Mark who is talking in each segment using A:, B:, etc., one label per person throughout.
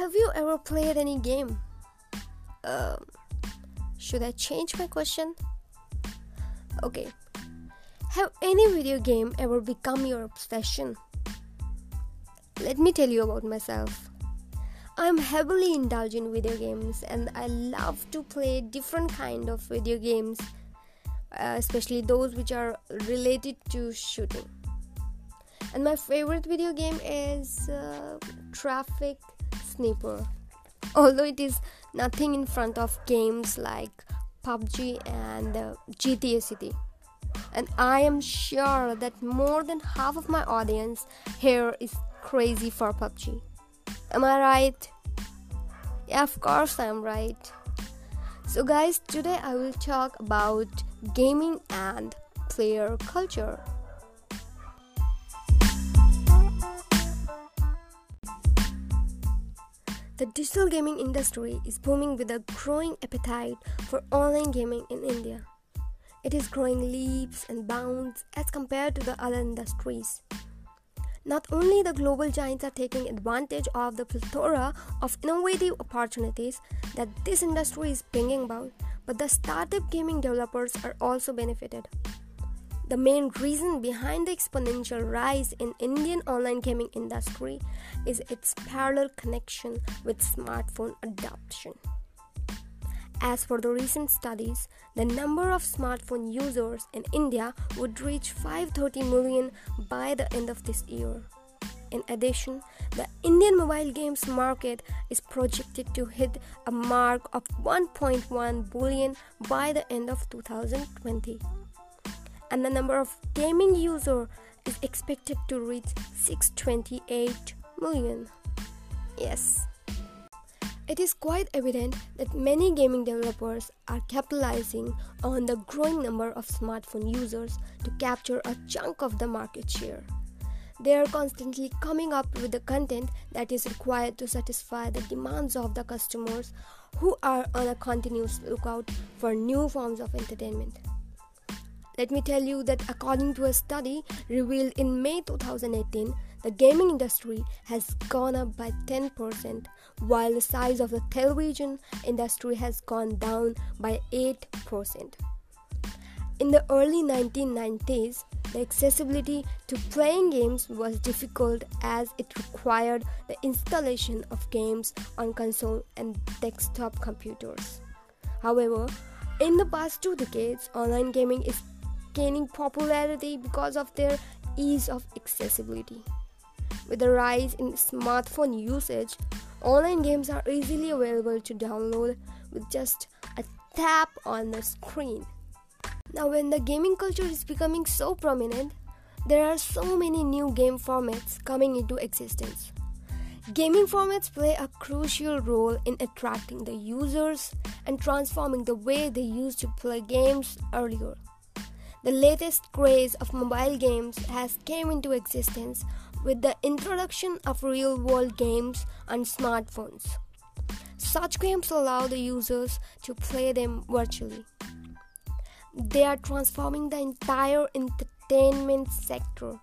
A: Have you ever played any game? Uh, should I change my question? Okay. Have any video game ever become your obsession? Let me tell you about myself. I'm heavily indulged in video games and I love to play different kind of video games, uh, especially those which are related to shooting. And my favorite video game is uh, Traffic Sniper. Although it is nothing in front of games like PUBG and uh, GTA City. And I am sure that more than half of my audience here is crazy for PUBG. Am I right? Yeah, of course I am right. So, guys, today I will talk about gaming and player culture. The digital gaming industry is booming with a growing appetite for online gaming in India. It is growing leaps and bounds as compared to the other industries. Not only the global giants are taking advantage of the plethora of innovative opportunities that this industry is bringing about, but the startup gaming developers are also benefited. The main reason behind the exponential rise in Indian online gaming industry is its parallel connection with smartphone adoption. As for the recent studies, the number of smartphone users in India would reach 530 million by the end of this year. In addition, the Indian mobile games market is projected to hit a mark of 1.1 billion by the end of 2020 and the number of gaming users is expected to reach 628 million. Yes. It is quite evident that many gaming developers are capitalizing on the growing number of smartphone users to capture a chunk of the market share. They are constantly coming up with the content that is required to satisfy the demands of the customers who are on a continuous lookout for new forms of entertainment. Let me tell you that according to a study revealed in May 2018, the gaming industry has gone up by 10%, while the size of the television industry has gone down by 8%. In the early 1990s, the accessibility to playing games was difficult as it required the installation of games on console and desktop computers. However, in the past two decades, online gaming is gaining popularity because of their ease of accessibility. With the rise in smartphone usage, online games are easily available to download with just a tap on the screen. Now, when the gaming culture is becoming so prominent, there are so many new game formats coming into existence. Gaming formats play a crucial role in attracting the users and transforming the way they used to play games earlier. The latest craze of mobile games has came into existence with the introduction of real-world games on smartphones. Such games allow the users to play them virtually. They are transforming the entire entertainment sector,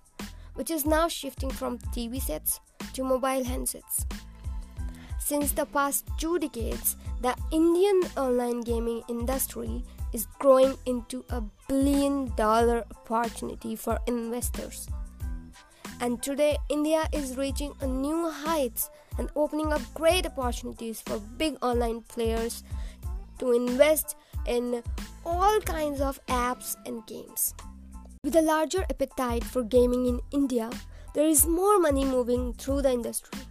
A: which is now shifting from TV sets to mobile handsets. Since the past two decades, the Indian online gaming industry is growing into a billion dollar opportunity for investors. And today, India is reaching a new heights and opening up great opportunities for big online players to invest in all kinds of apps and games. With a larger appetite for gaming in India, there is more money moving through the industry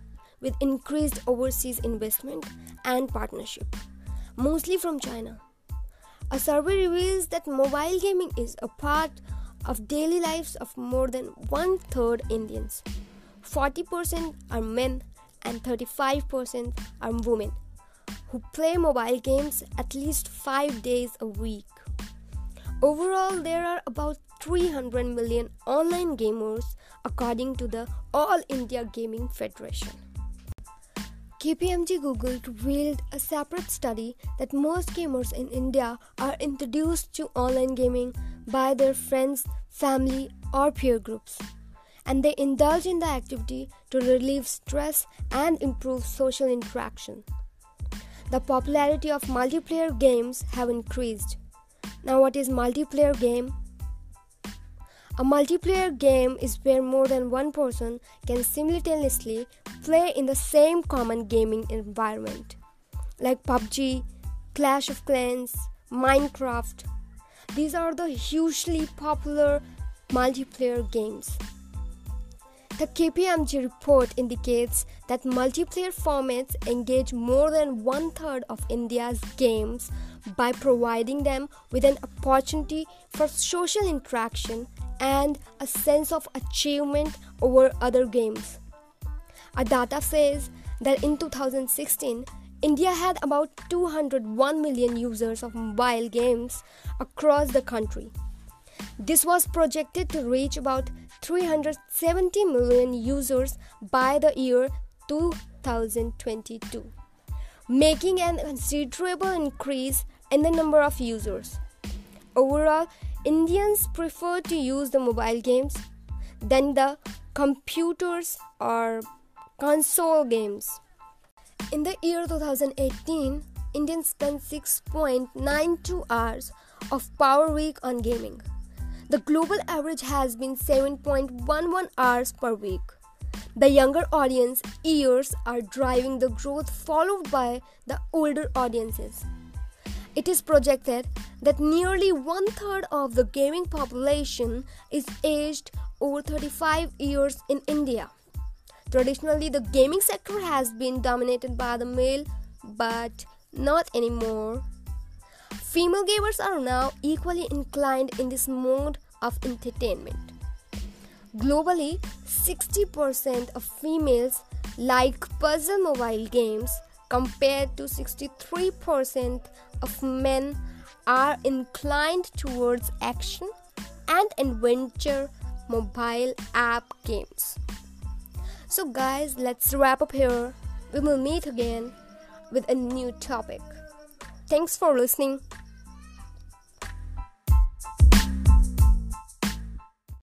A: with increased overseas investment and partnership, mostly from China. A survey reveals that mobile gaming is a part of daily lives of more than one third Indians. 40% are men and 35% are women who play mobile games at least 5 days a week. Overall, there are about 300 million online gamers according to the All India Gaming Federation. KPMG Google revealed a separate study that most gamers in India are introduced to online gaming by their friends, family, or peer groups. and they indulge in the activity to relieve stress and improve social interaction. The popularity of multiplayer games have increased. Now what is multiplayer game? A multiplayer game is where more than one person can simultaneously play in the same common gaming environment, like PUBG, Clash of Clans, Minecraft. These are the hugely popular multiplayer games. The KPMG report indicates that multiplayer formats engage more than one third of India's games by providing them with an opportunity for social interaction and a sense of achievement over other games. A data says that in 2016, India had about 201 million users of mobile games across the country. This was projected to reach about 370 million users by the year 2022, making an considerable increase in the number of users. Overall, Indians prefer to use the mobile games than the computers or console games. In the year 2018, Indians spent 6.92 hours of power week on gaming. The global average has been 7.11 hours per week. The younger audience years are driving the growth, followed by the older audiences. It is projected that nearly one third of the gaming population is aged over 35 years in India. Traditionally, the gaming sector has been dominated by the male, but not anymore. Female gamers are now equally inclined in this mode of entertainment. Globally, 60% of females like puzzle mobile games compared to 63% of men are inclined towards action and adventure mobile app games. So, guys, let's wrap up here. We will meet again with a new topic. Thanks for listening.